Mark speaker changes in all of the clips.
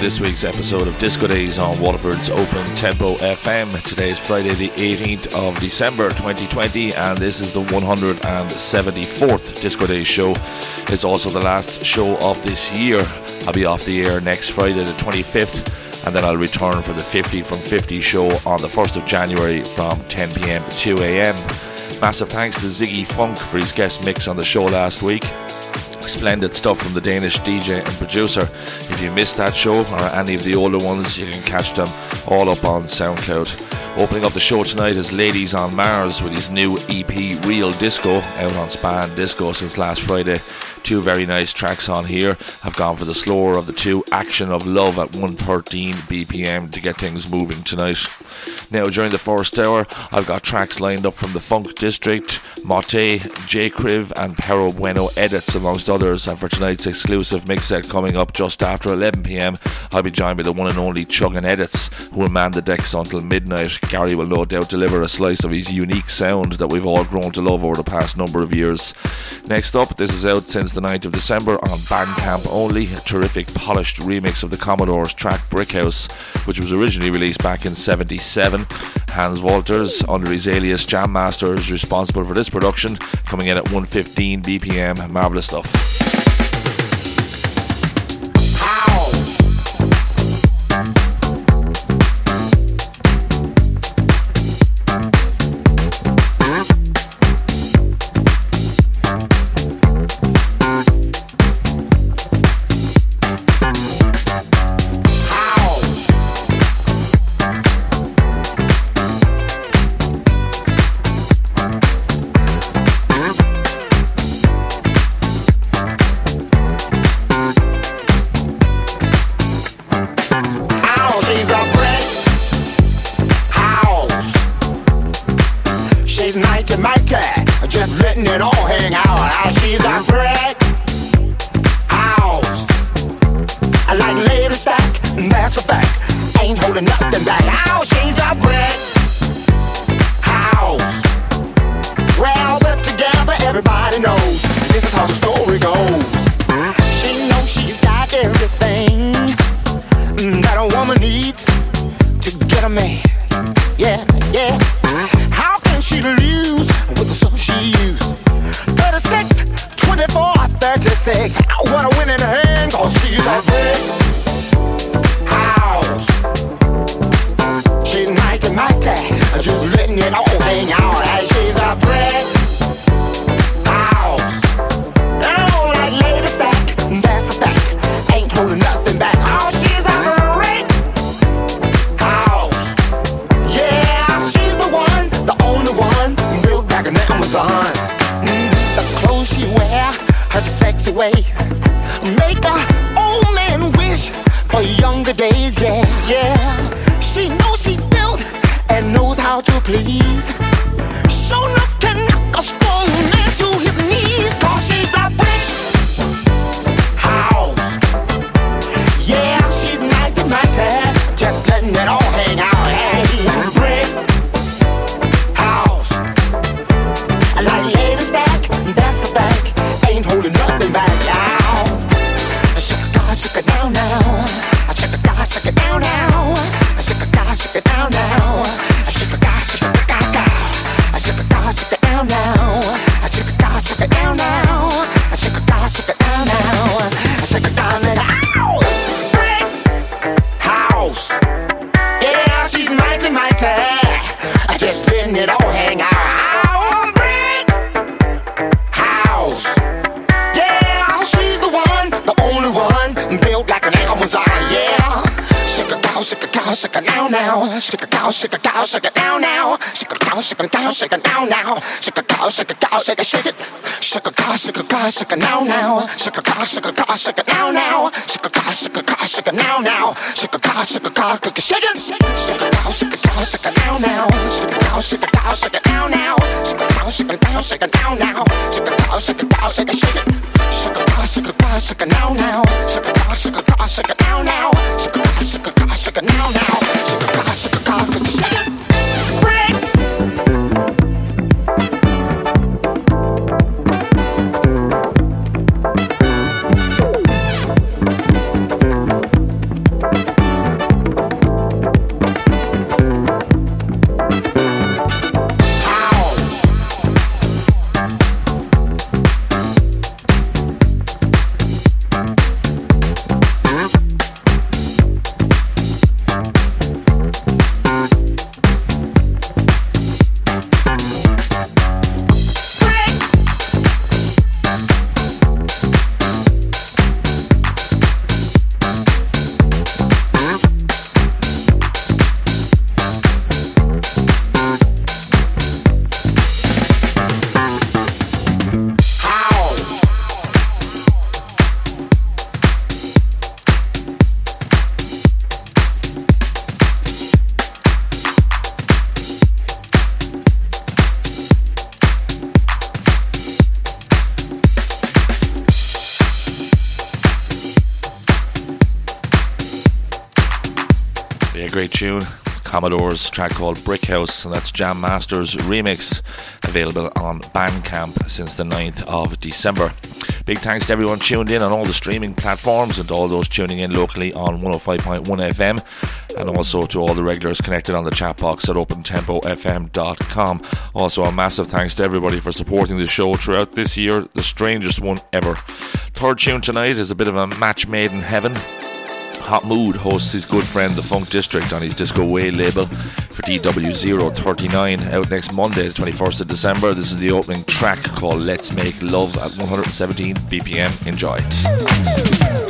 Speaker 1: This week's episode of Disco Days on Waterford's Open Tempo FM. Today is Friday, the 18th of December 2020, and this is the 174th Disco Days show. It's also the last show of this year. I'll be off the air next Friday, the 25th, and then I'll return for the 50 from 50 show on the 1st of January from 10 pm to 2 am. Massive thanks to Ziggy Funk for his guest mix on the show last week. Splendid stuff from the Danish DJ and producer. If you missed that show or any of the older ones, you can catch them all up on SoundCloud. Opening up the show tonight is Ladies on Mars with his new EP Real Disco out on Spa In Disco since last Friday. Two very nice tracks on here. I've gone for the slower of the two, Action of Love at 113 BPM to get things moving tonight. Now, during the first hour, I've got tracks lined up from the Funk District, Motte, J Kriv, and Pero Bueno edits, amongst others. And for tonight's exclusive mix set coming up just after 11 pm, I'll be joined by the one and only Chuggin Edits, who will man the decks until midnight. Gary will no doubt deliver a slice of his unique sound that we've all grown to love over the past number of years. Next up, this is out since the 9th of December on Bandcamp only, a terrific polished remix of the Commodores track Brickhouse, which was originally released back in 77. Hans Walters, under his alias Jam Master, is responsible for this production, coming in at 115 BPM. Marvelous stuff.
Speaker 2: Track called Brick House, and that's Jam Masters remix, available on Bandcamp since the 9th of December. Big thanks to everyone tuned in on all the streaming platforms and all those tuning in locally on 105.1 FM, and also to all the regulars connected on the chat box at opentempofm.com. Also, a massive thanks to everybody for supporting the show throughout this year, the strangest one ever. Third tune tonight is a bit of a match made in heaven. Hot Mood hosts his good friend The Funk District on his Disco Way label for DW039 out next Monday, the 21st of December. This is the opening track called Let's Make Love at 117 BPM. Enjoy.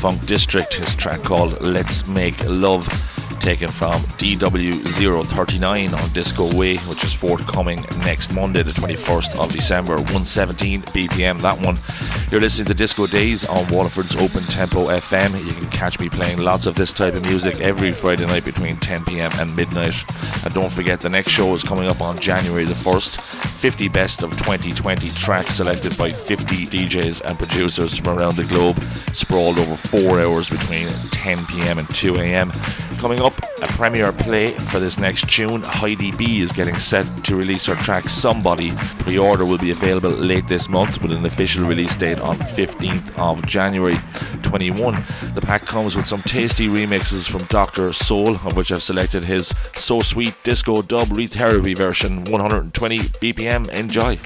Speaker 2: Funk District, his track called Let's Make Love taken from DW039 on Disco Way, which is forthcoming next Monday, the 21st of December, 117 BPM. That one. You're listening to Disco Days on Waterford's Open Tempo FM. You can catch me playing lots of this type of music every Friday night between 10 pm and midnight. And don't forget, the next show is coming up on January the 1st. 50 best of 2020 tracks selected by 50 DJs and producers from around the globe, sprawled over four hours between 10 pm and 2 am. Coming up, a premiere play for this next tune. Heidi B is getting set to release her track Somebody. Pre order will be available late this month with an official release date on 15th of January 21. The pack comes with some tasty remixes from Dr. Soul, of which I've selected his So Sweet Disco Dub Retherapy version 120 BPM. Enjoy.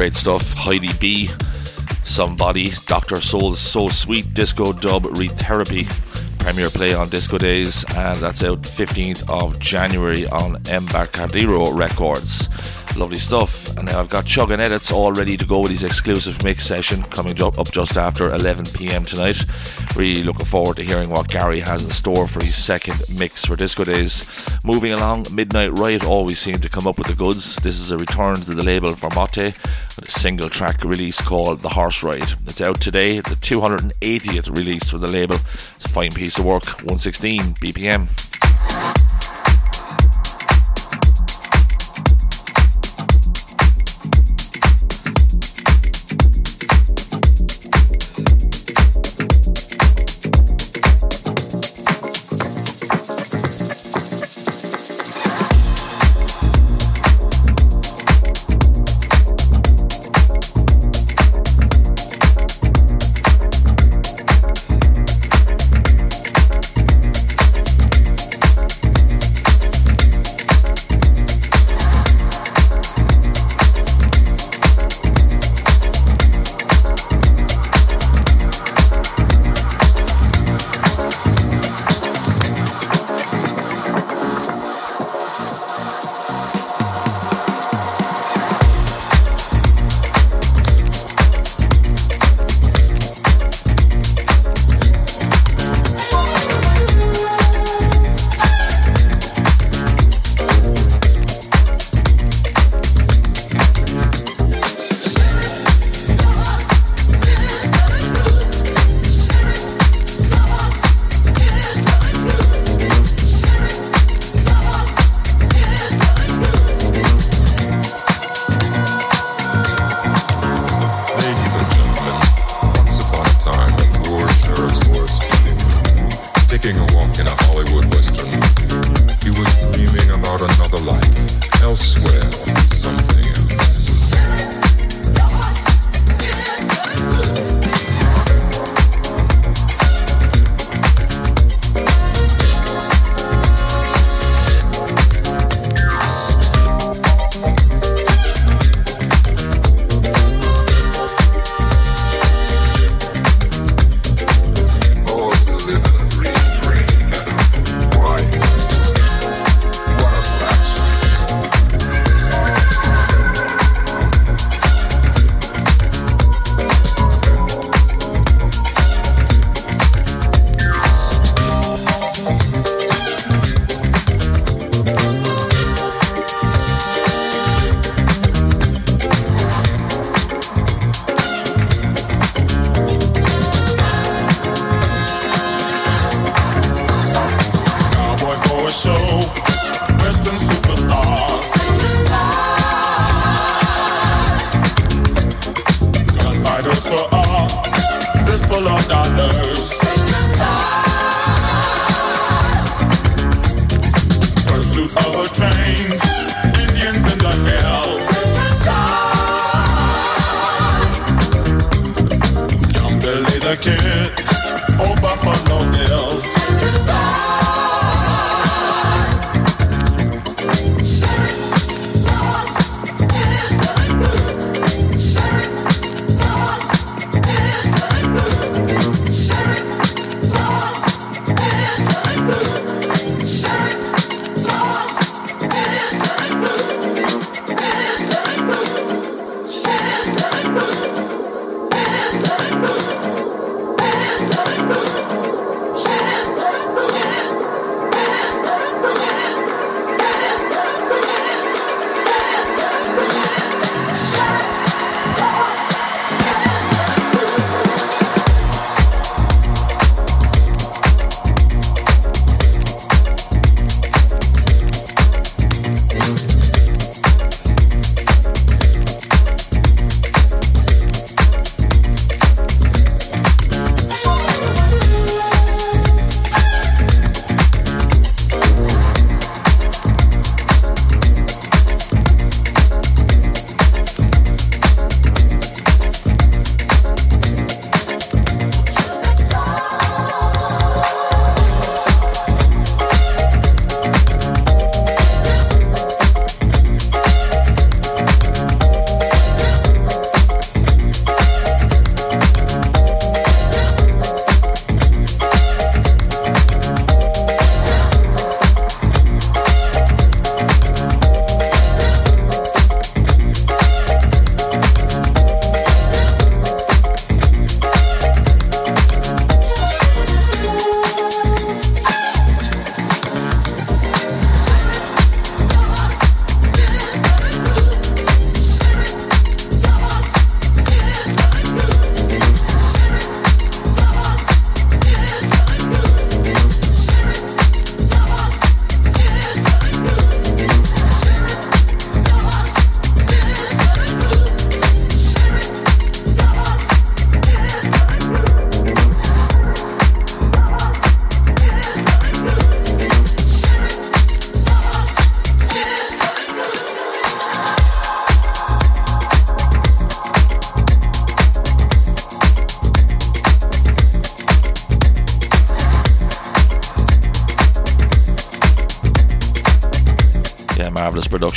Speaker 2: Great stuff. Heidi B. Somebody. Dr. Soul's So Sweet Disco Dub Retherapy. Premiere play on Disco Days, and that's out 15th of January on Embarcadero Records. Lovely stuff. And now I've got Chuggin Edits all ready to go with his exclusive mix session coming up just after 11 pm tonight. Really looking forward to hearing what Gary has in store for his second mix for Disco Days. Moving along, Midnight Riot always seem to come up with the goods. This is a return to the label for Motte with a single track release called The Horse Ride. It's out today, the 280th release for the label. It's a fine piece of work, 116 BPM.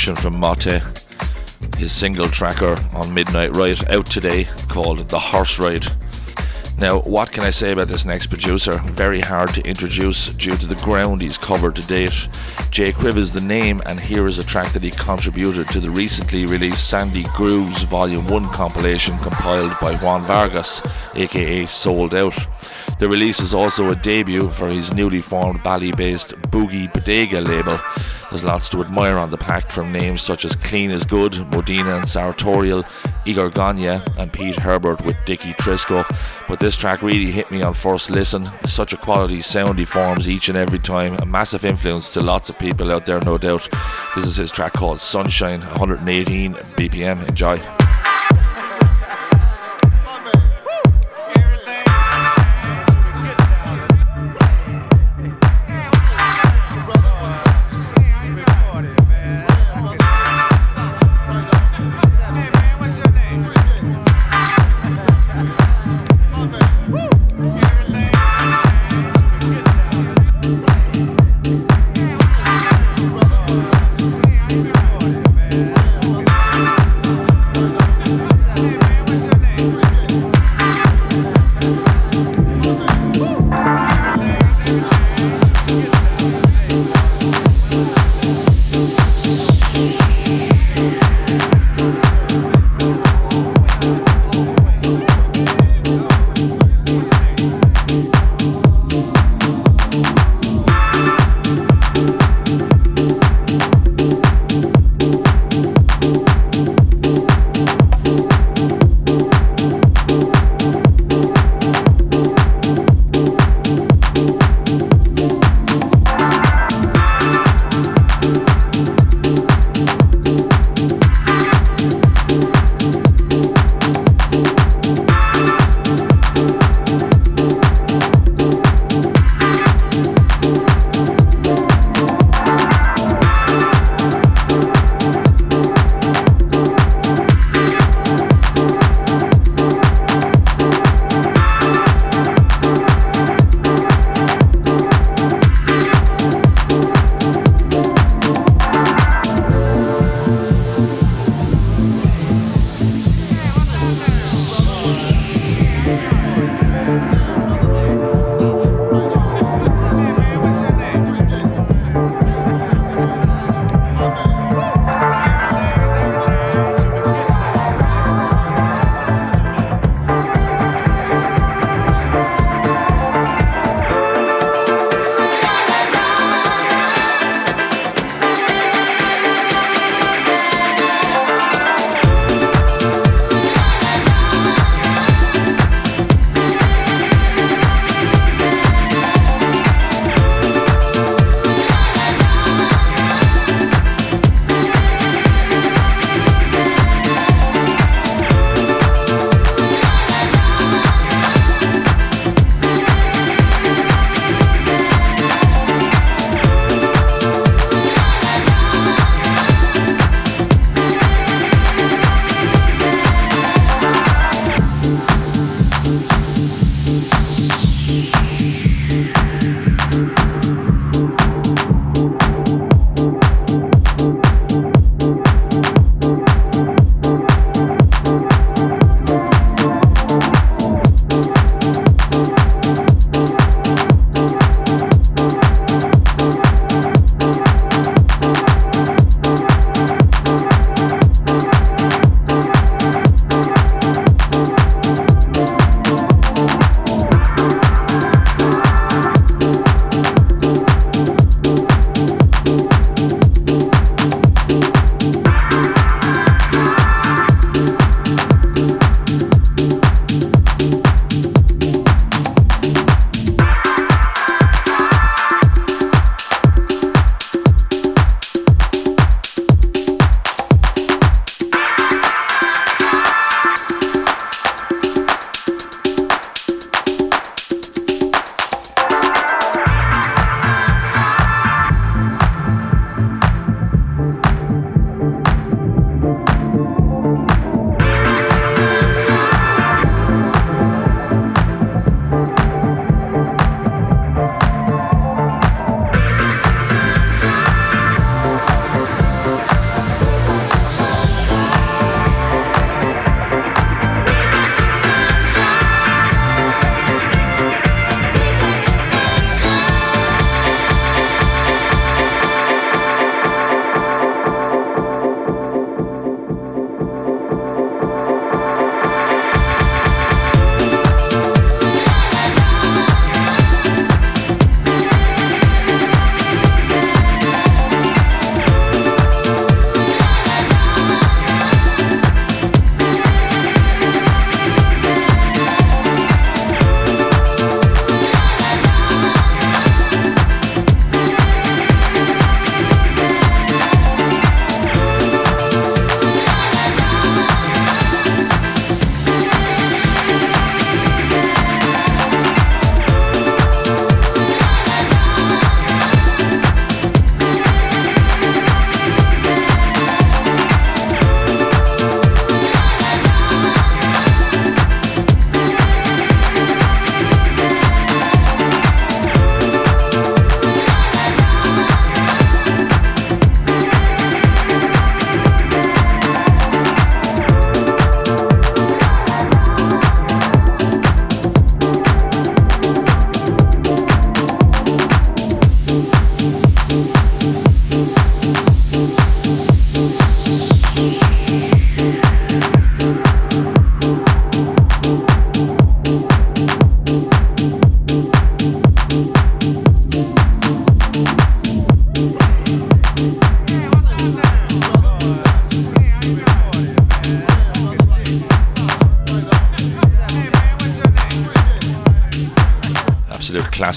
Speaker 2: Production from Motte. His single tracker on Midnight Riot out today called The Horse Ride. Now, what can I say about this next producer? Very hard to introduce due to the ground he's covered to date. J Kriv is the name, and here is a track that he contributed to the recently released Sandy Grooves Volume 1 compilation compiled by Juan Vargas, aka Sold Out. The release is also a debut for his newly formed Bali based Boogie Bodega label. There's lots to admire on the pack from names such as Clean is Good, Modena and Sartorial, Igor Gagne, and Pete Herbert with Dicky Trisco. But this track really hit me on first listen. Such a quality sound he forms each and every time. A massive influence to lots of people out there, no doubt. This is his track called Sunshine, 118 BPM. Enjoy.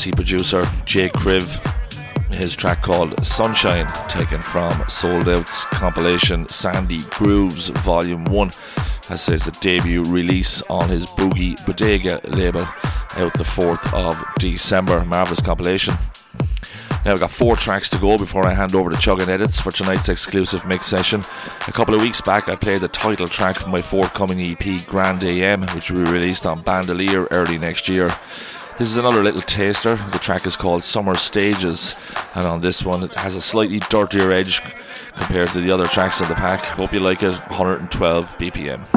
Speaker 2: Producer J Kriv. His track called Sunshine, taken from Sold Out's compilation Sandy Grooves Volume 1, as says the debut release on his Boogie Bodega label out the 4th of December. Marvelous compilation. Now I've got four tracks to go before I hand over to Chuggin Edits for tonight's exclusive mix session. A couple of weeks back, I played the title track from my forthcoming EP, Grand AM, which will be released on Bandolier early next year. This is another little taster. The track is called Summer Stages, and on this one, it has a slightly dirtier edge compared to the other tracks in the pack. Hope you like it. 112 BPM.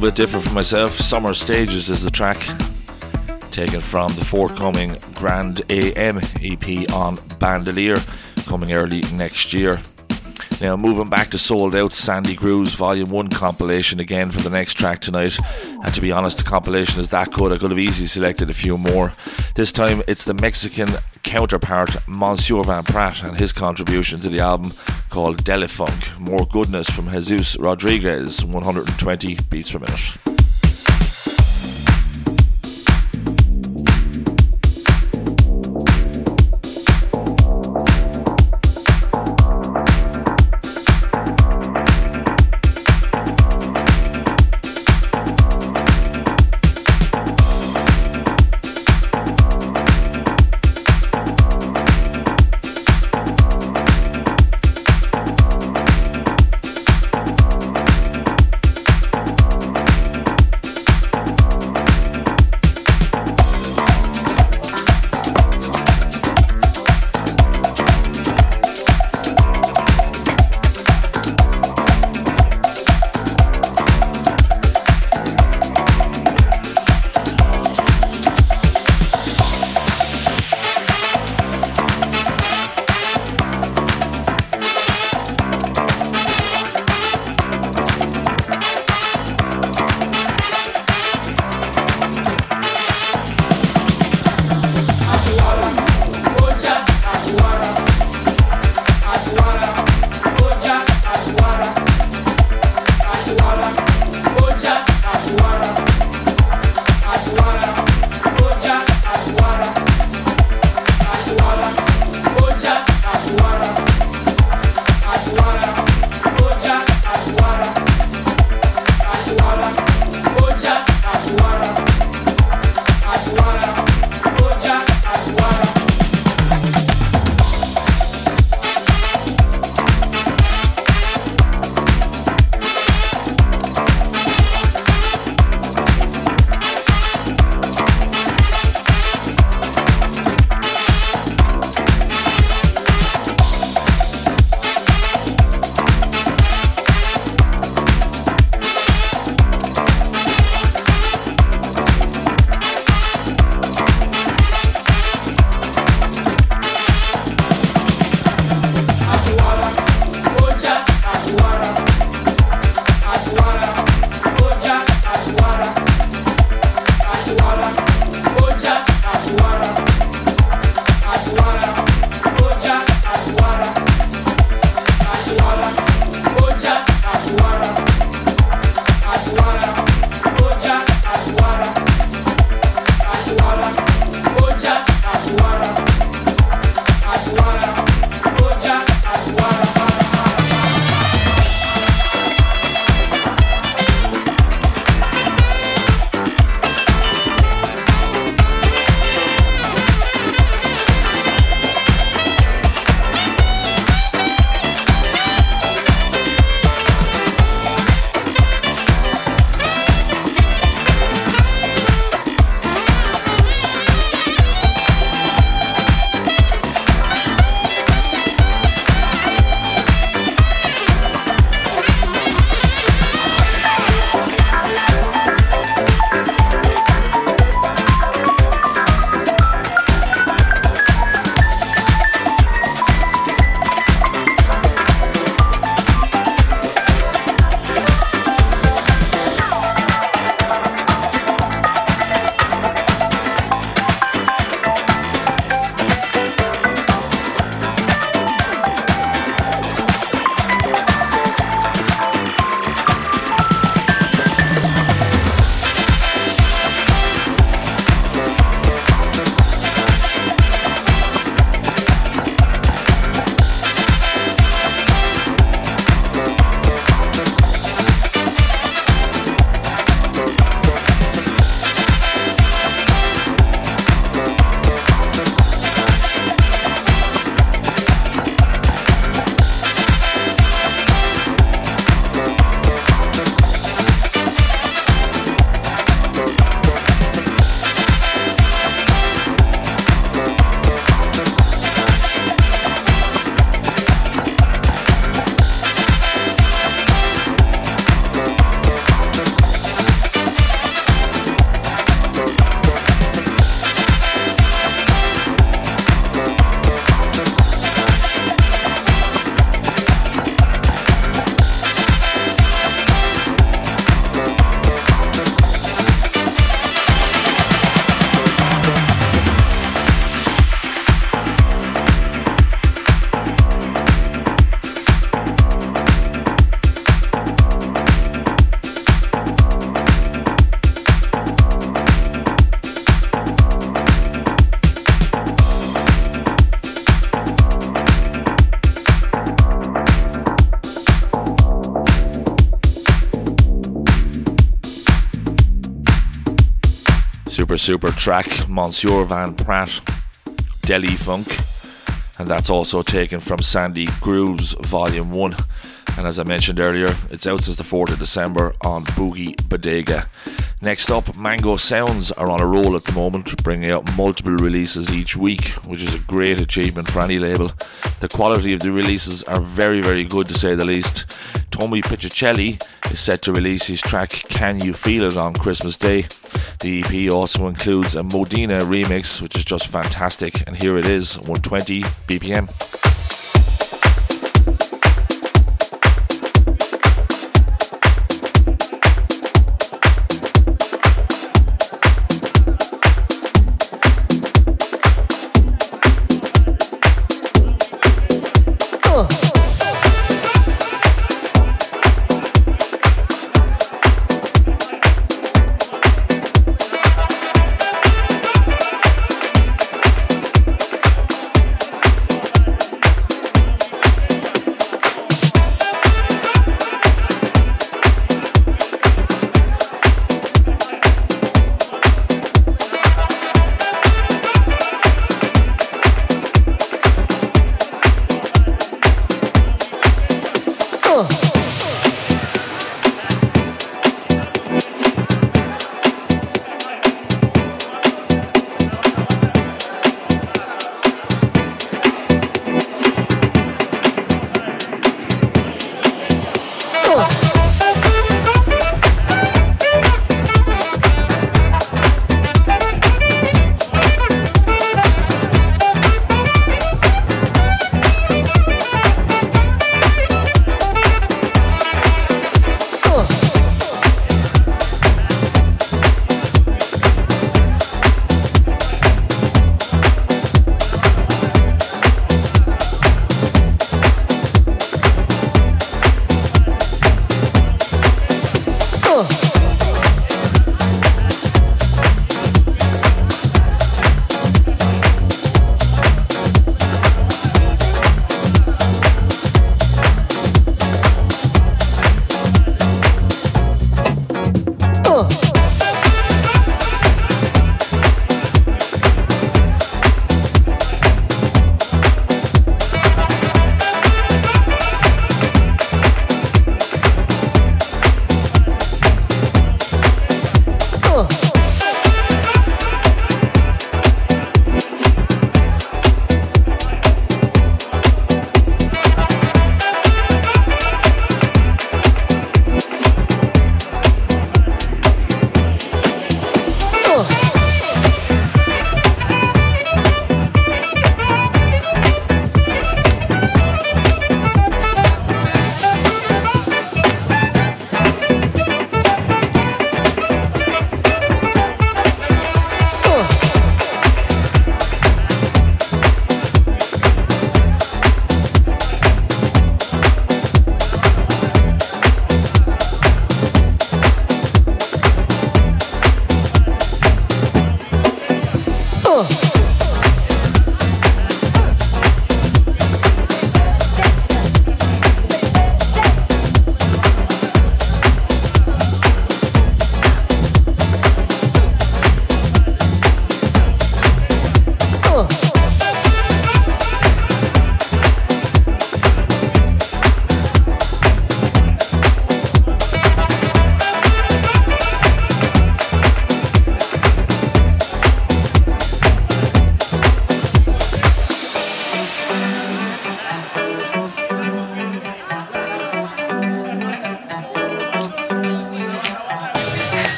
Speaker 2: Small bit different for myself. Summer Stages is the track taken from the forthcoming Grand AM EP on Bandolier coming early next year. Now, moving back to sold out Sandy Grooves Volume 1 compilation again for the next track tonight. And to be honest, the compilation is that good, I could have easily selected a few more. This time it's the Mexican counterpart, Monsieur Van Pratt, and his contribution to the album called Delifunk. More goodness from Jesus Rodriguez, 120 beats per minute. Super, track, Monsieur Van Pratt, Delhi Funk, and that's also taken from Sandy Grooves Volume 1. And as I mentioned earlier, it's out since the 4th of December on Boogie Bodega. Next up, Mango Sounds are on a roll at the moment, bringing out multiple releases each week, which is a great achievement for any label. The quality of the releases are very, very good to say the least. Tommy Piccicelli is set to release his track Can You Feel It on Christmas Day. The EP also includes a Modena remix, which is just fantastic, and here it is 120 BPM.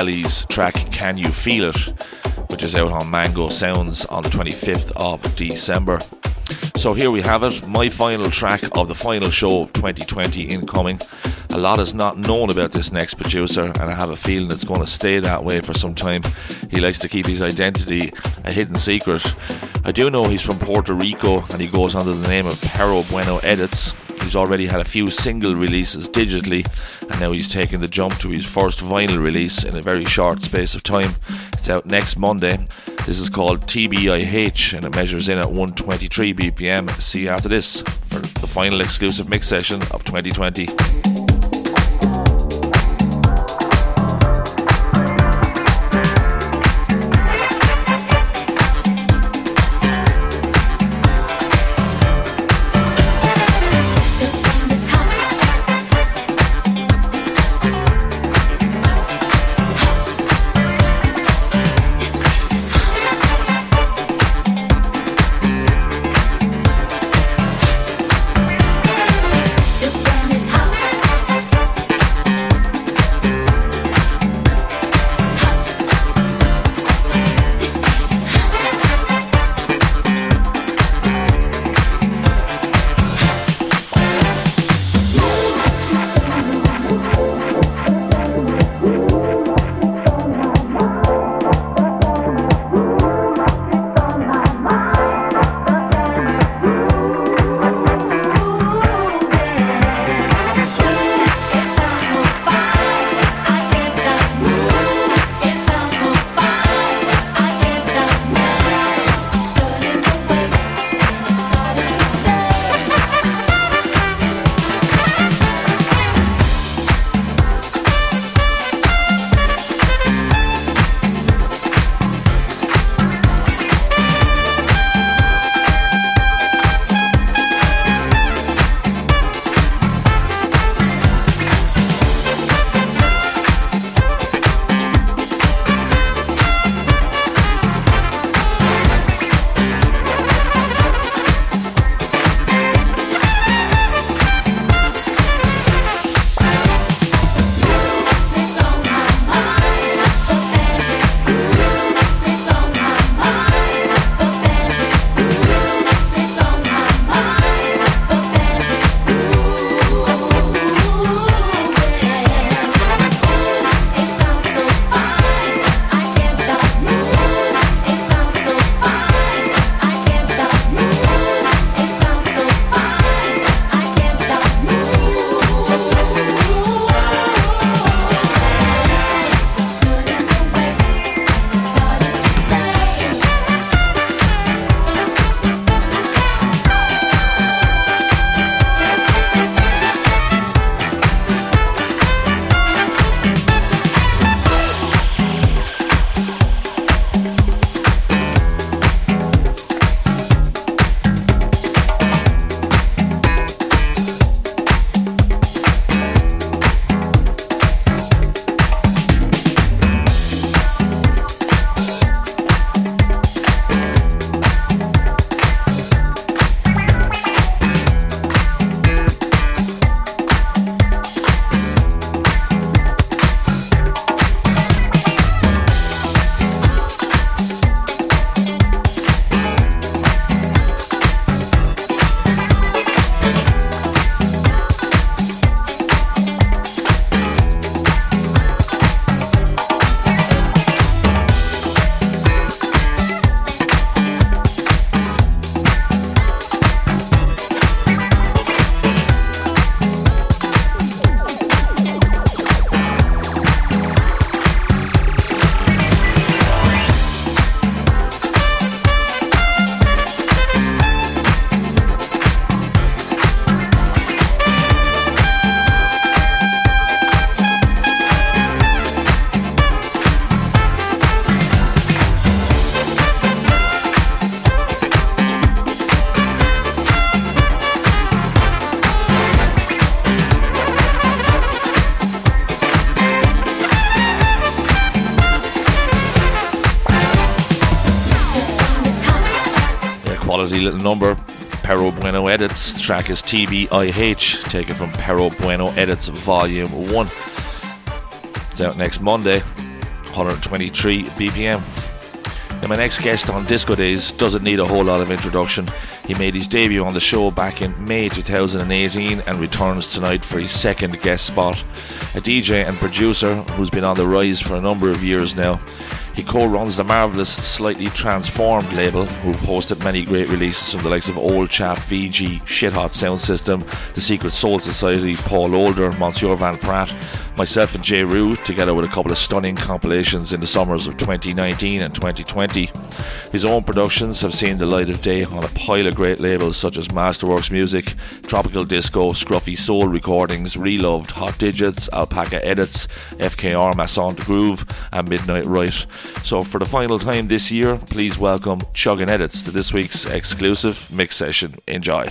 Speaker 2: Pitticelli's track Can You Feel It, which is out on Mango Sounds on the 25th of December. So here we have it, my final track of the final show of 2020 incoming. A lot is not known about this next producer, and I have a feeling it's going to stay that way for some time. He likes to keep his identity a hidden secret. I do know he's from Puerto Rico and he goes under the name of Pero Bueno Edits. He's already had a few single releases digitally, and now he's taking the jump to his first vinyl release in a very short space of time. It's out next Monday. This is called TBIH and it measures in at 123 BPM. See you after this for the final exclusive mix session of 2020. number. Perro Bueno Edits. The track is TBIH, taken from Perro Bueno Edits Volume 1. It's out next Monday, 123 BPM. Now, my next guest on Disco Days doesn't need a whole lot of introduction. He made his debut on the show back in May 2018 and returns tonight for his second guest spot. A DJ and producer who's been on the rise for a number of years now. He co runs the marvellous Slightly Transformed label, who've hosted many great releases from the likes of Old Chap, VG, Shit Hot Sound System, The Secret Soul Society, Paul Older, Monsieur Van Pratt, myself and Jay Rue, together with a couple of stunning compilations in the summers of 2019 and 2020. His own productions have seen the light of day on a pile of great labels such as Masterworks Music, Tropical Disco, Scruffy Soul Recordings, Reloved, Hot Digits, Alpaca Edits, FKR Maison de Groove, and Midnight Riot. So, for the final time this year, please welcome Chuggin Edits to this week's exclusive mix session. Enjoy.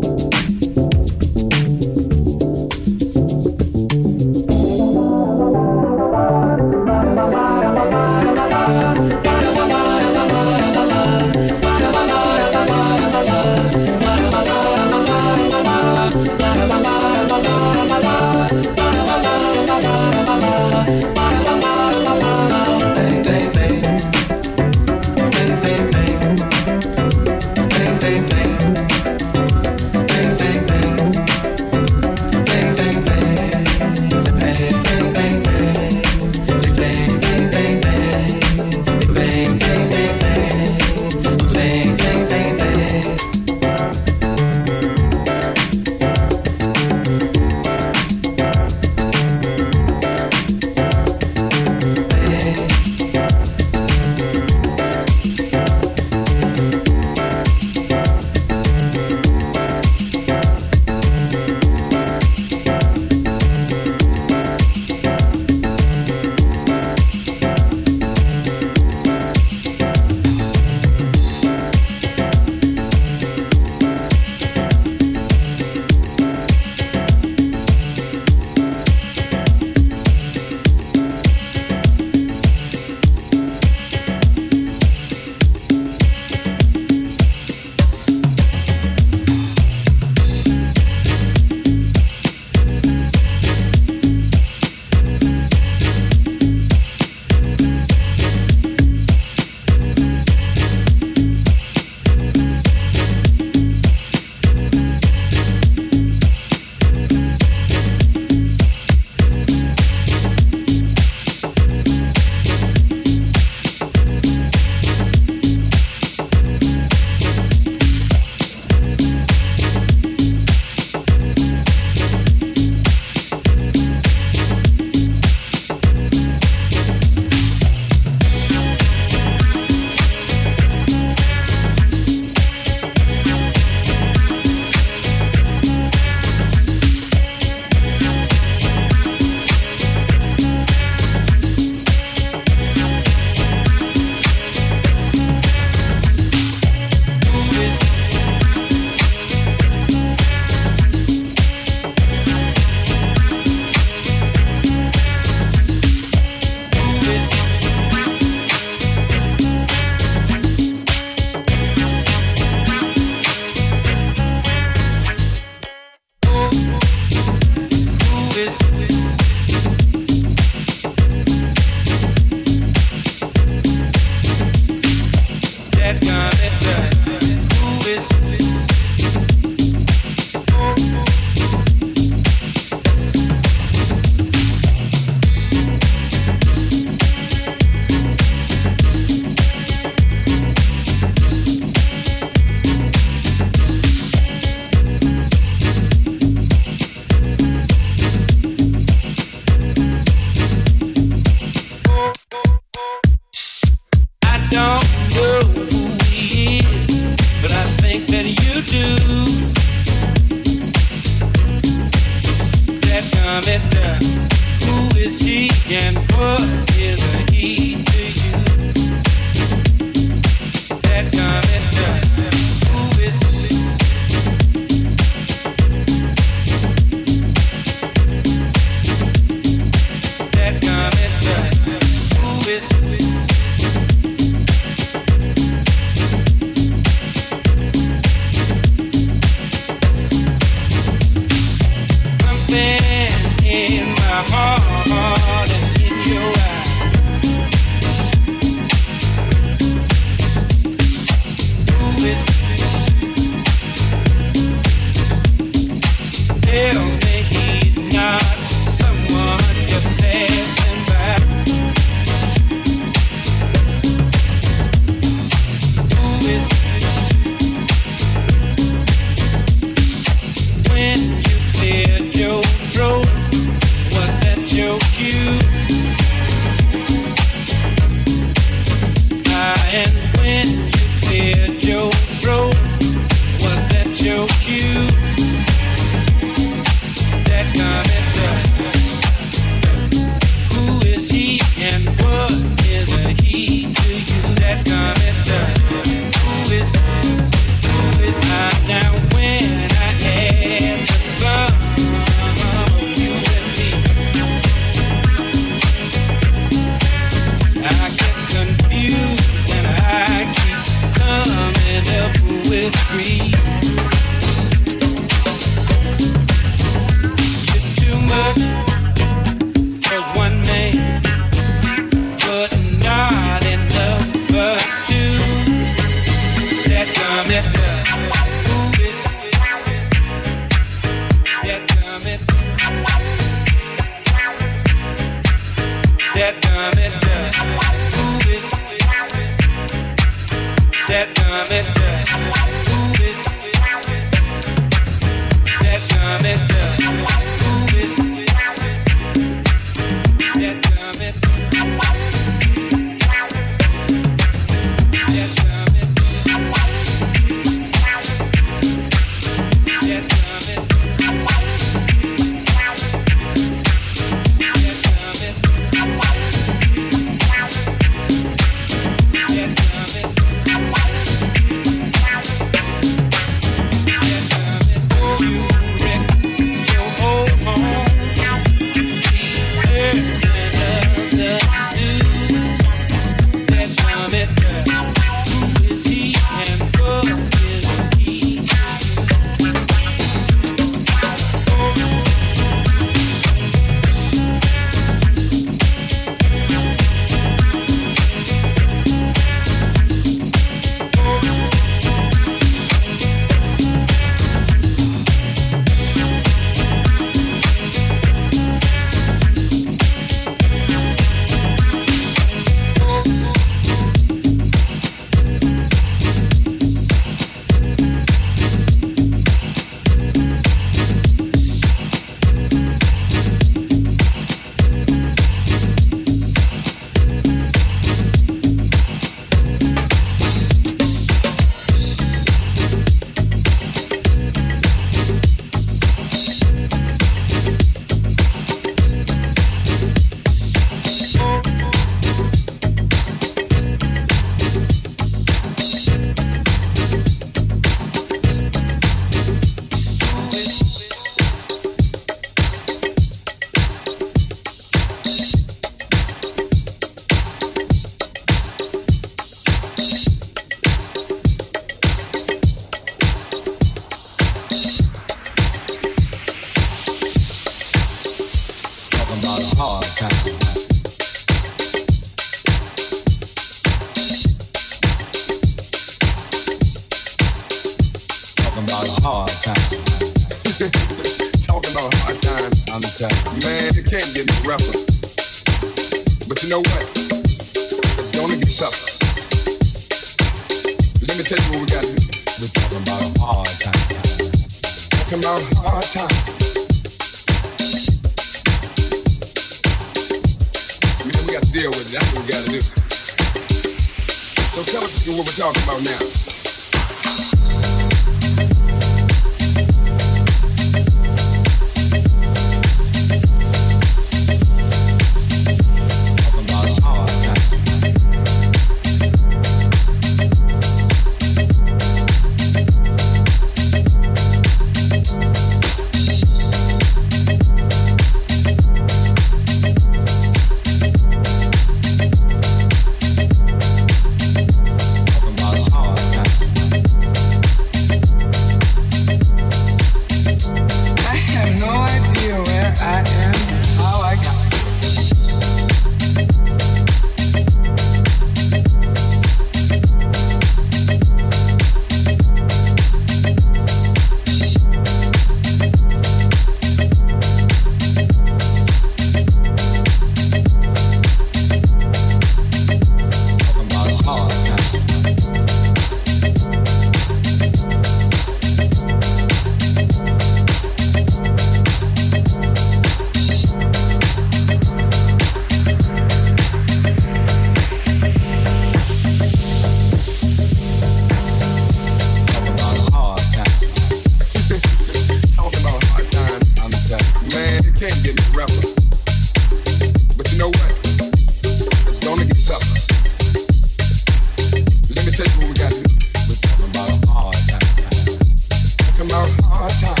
Speaker 2: one time.